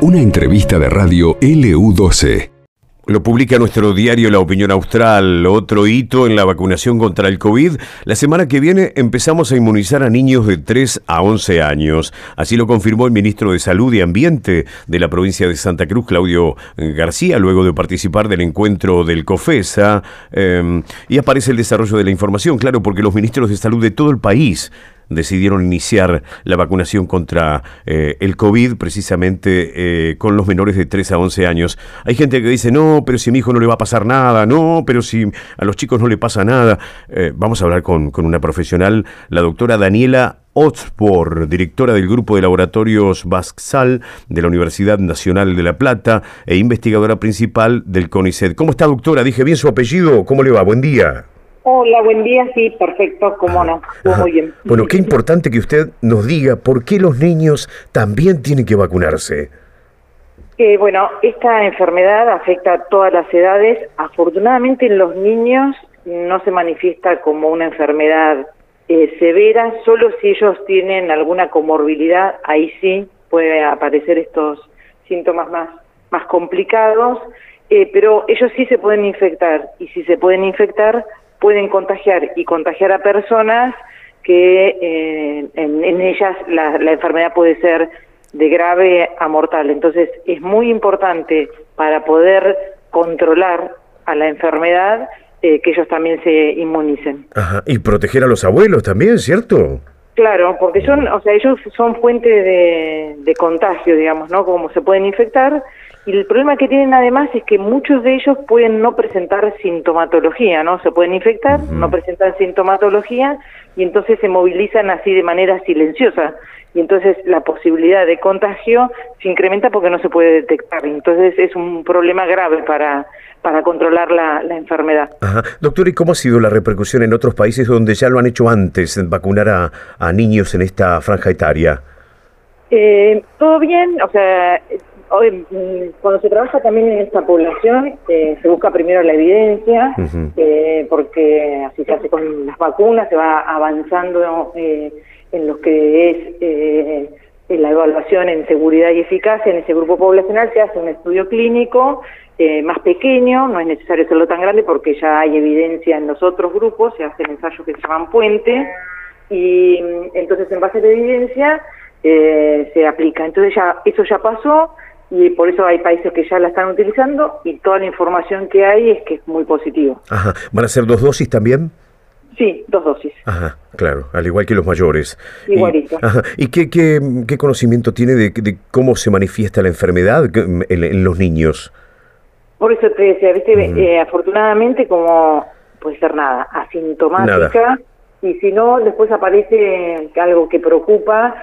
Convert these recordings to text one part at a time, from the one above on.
Una entrevista de radio LU12. Lo publica nuestro diario La Opinión Austral, otro hito en la vacunación contra el COVID. La semana que viene empezamos a inmunizar a niños de 3 a 11 años. Así lo confirmó el ministro de Salud y Ambiente de la provincia de Santa Cruz, Claudio García, luego de participar del encuentro del COFESA. Em, y aparece el desarrollo de la información, claro, porque los ministros de salud de todo el país decidieron iniciar la vacunación contra eh, el COVID precisamente eh, con los menores de 3 a 11 años. Hay gente que dice, no, pero si a mi hijo no le va a pasar nada, no, pero si a los chicos no le pasa nada. Eh, vamos a hablar con, una profesional, la doctora Daniela Otspor, directora del Grupo de Laboratorios Basxal de la Universidad Nacional de La Plata e investigadora principal del CONICET. ¿Cómo está, doctora? Dije bien su apellido. ¿Cómo le va? Buen día. Hola, buen día, sí, perfecto, cómo no, muy bien. Bueno, qué importante que usted nos diga por qué los niños también tienen que vacunarse. Eh, bueno, esta enfermedad afecta a todas las edades. Afortunadamente en los niños no se manifiesta como una enfermedad eh, severa, solo si ellos tienen alguna comorbilidad, ahí sí puede aparecer estos síntomas más, más complicados, eh, pero ellos sí se pueden infectar y si se pueden infectar pueden contagiar y contagiar a personas que eh, en, ellas la, enfermedad puede ser de grave a mortal. Entonces es muy importante para poder controlar a la enfermedad eh, que ellos también se inmunicen. Ajá. Y proteger a los abuelos también, ¿cierto? Claro, porque son, o sea, ellos son fuente de, de contagio, digamos, ¿no? Como se pueden infectar y el problema que tienen además es que muchos de ellos pueden no presentar sintomatología, ¿no? Se pueden infectar, no presentan sintomatología y entonces se movilizan así de manera silenciosa. Y entonces la posibilidad de contagio se incrementa porque no se puede detectar. Entonces es un problema grave para, para controlar la, enfermedad. Ajá. Doctor, ¿y cómo ha sido la repercusión en otros países donde ya lo han hecho antes, vacunar a, a niños en esta franja etaria? Eh, todo bien, o sea, hoy, mm, cuando se trabaja también en esta población, eh, se busca primero la evidencia, eh, porque así se hace con las vacunas, se va avanzando eh, en lo que es la evaluación en seguridad y eficacia en ese grupo poblacional, se hace un estudio clínico más pequeño, no es necesario hacerlo tan grande porque ya hay evidencia en los otros grupos, se hacen ensayos que se llaman puente, y mm, entonces en base a la evidencia se aplica. Entonces ya eso ya pasó, y por eso hay países que ya la están utilizando y toda la información que hay es que es muy positivo. Ajá. ¿Van a ser dos dosis también? Sí, dos dosis. Ajá, claro, al igual que los mayores. Igualito. Y, ajá. ¿Y qué, qué, qué, conocimiento tiene de, cómo se manifiesta la enfermedad en, los niños? Por eso te decía, ¿viste? Eh, afortunadamente como puede ser nada, asintomática, y si no, después aparece algo que preocupa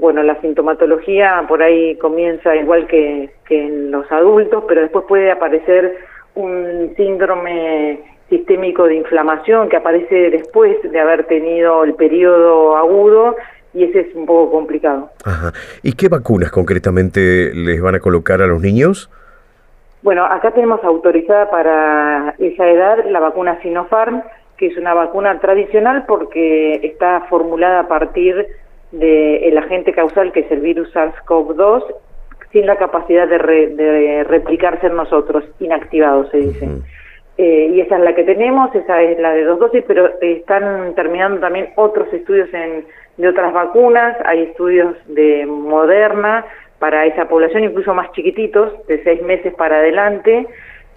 bueno, la sintomatología por ahí comienza igual que, en los adultos, pero después puede aparecer un síndrome sistémico de inflamación que aparece después de haber tenido el periodo agudo y ese es un poco complicado. Ajá. ¿Y qué vacunas concretamente les van a colocar a los niños? Bueno, acá tenemos autorizada para esa edad la vacuna Sinopharm, que es una vacuna tradicional porque está formulada a partir del agente causal que es el virus SARS-CoV-2 sin la capacidad de, replicarse en nosotros, inactivado se dice. Eh, y esa es la que tenemos, esa es la de dos dosis, pero están terminando también otros estudios en, de otras vacunas, hay estudios de Moderna para esa población, incluso más chiquititos, de seis meses para adelante,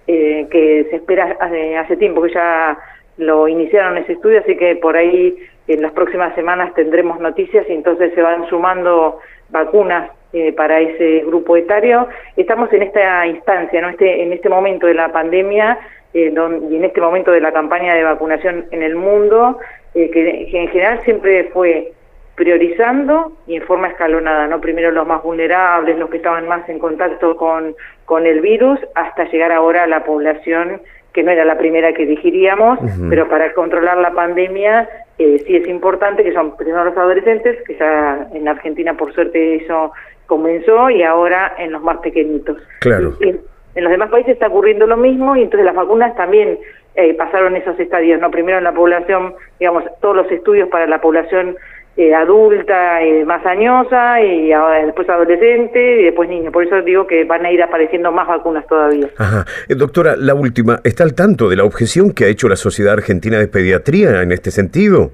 eh, que se espera hace, hace tiempo que ya lo iniciaron ese estudio, así que por ahí en las próximas semanas tendremos noticias y entonces se van sumando vacunas eh, para ese grupo etario. Estamos en esta instancia, ¿no? este, en este momento de la pandemia eh, y en este momento de la campaña de vacunación en el mundo, eh, que, en general siempre fue priorizando y en forma escalonada, ¿no? Primero los más vulnerables, los que estaban más en contacto con, con el virus, hasta llegar ahora a la población que no era la primera que digiríamos, pero para controlar la pandemia eh, sí es importante, que son primero los adolescentes, que ya en Argentina por suerte eso comenzó, y ahora en los más pequeñitos. Claro. en los demás países está ocurriendo lo mismo, y entonces las vacunas también eh, pasaron esos estadios, ¿no? Primero en la población, digamos, todos los estudios para la población eh, adulta, y más añosa, y después adolescente, y después niño. Por eso digo que van a ir apareciendo más vacunas todavía. Ajá. Eh, doctora, la última, ¿está al tanto de la objeción que ha hecho la Sociedad Argentina de Pediatría en este sentido?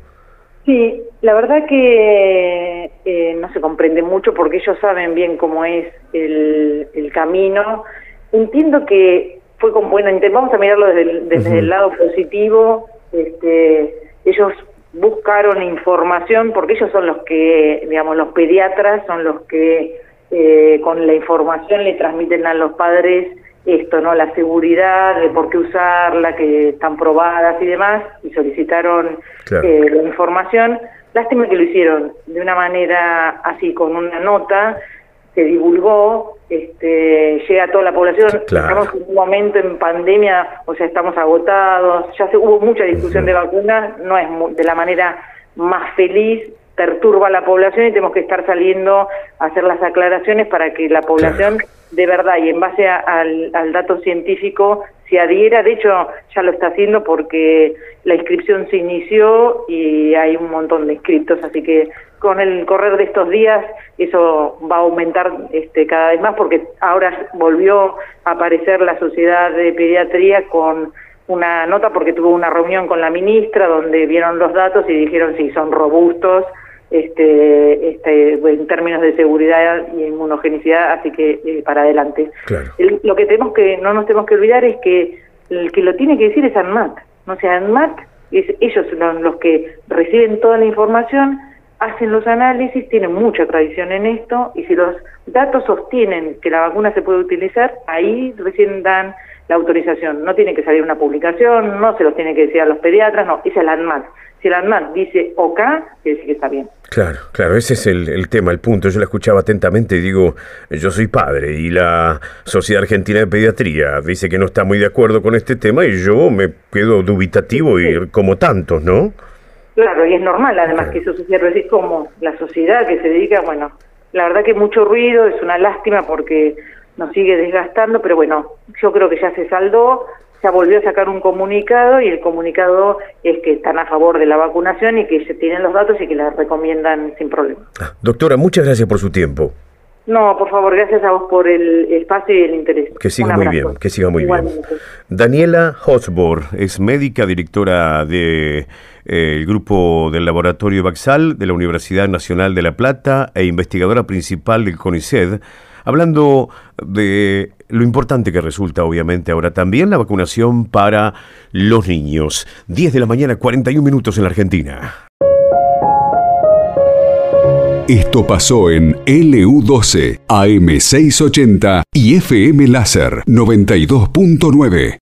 Sí, la verdad que eh, no se comprende mucho porque ellos saben bien cómo es el, camino. Entiendo que fue con buena intención, vamos a mirarlo desde el, desde el lado positivo. Este, ellos buscaron información porque ellos son los que, digamos, los pediatras son los que eh, con la información le transmiten a los padres esto, ¿no? La seguridad, de por qué usarla, que están probadas y demás, y solicitaron eh, la información. Lástima que lo hicieron de una manera así, con una nota, se divulgó, este, llega a toda la población. Estamos en un momento en pandemia, o sea, estamos agotados, ya se, hubo mucha discusión de vacunas, no es de la manera más feliz, perturba a la población y tenemos que estar saliendo a hacer las aclaraciones para que la población de verdad y en base al, al, dato científico se adhiera. De hecho, ya lo está haciendo porque la inscripción se inició y hay un montón de inscriptos, así que con el correr de estos días eso va a aumentar este, cada vez más porque ahora volvió a aparecer la Sociedad de Pediatría con una nota porque tuvo una reunión con la ministra donde vieron los datos y dijeron si son robustos este, este, en términos de seguridad y inmunogenicidad, así que eh, para adelante. lo que tenemos que no nos tenemos que olvidar es que el que lo tiene que decir es ANMAT, no sea ANMAT, es, ellos son los que reciben toda la información, hacen los análisis, tienen mucha tradición en esto y si los datos sostienen que la vacuna se puede utilizar, ahí recién dan la autorización. No tiene que salir una publicación, no se los tiene que decir a los pediatras, no, es el ANMAT. Si el ANMAT dice OK, quiere decir que está bien. Claro, claro, ese es el, tema, el punto. Yo la escuchaba atentamente y digo, yo soy padre y la Sociedad Argentina de Pediatría dice que no está muy de acuerdo con este tema y yo me quedo dubitativo y como tantos, ¿no? Claro, y es normal además que eso suceda, es como la sociedad que se dedica, bueno, la verdad que mucho ruido, es una lástima porque nos sigue desgastando, pero bueno, yo creo que ya se saldó, ya volvió a sacar un comunicado y el comunicado es que están a favor de la vacunación y que se tienen los datos y que la recomiendan sin problema. Ah, doctora, muchas gracias por su tiempo. No, por favor, gracias a vos por el espacio y el interés. Que siga muy bien, que siga muy bien. Daniela Hosbor es médica, directora de eh, grupo del laboratorio Baxal de la Universidad Nacional de La Plata e investigadora principal del CONICET hablando de lo importante que resulta, obviamente, ahora también la vacunación para los niños. 10 de la mañana, 41 minutos en la Argentina. Esto pasó en LU12, AM680 y FM Láser 92.9.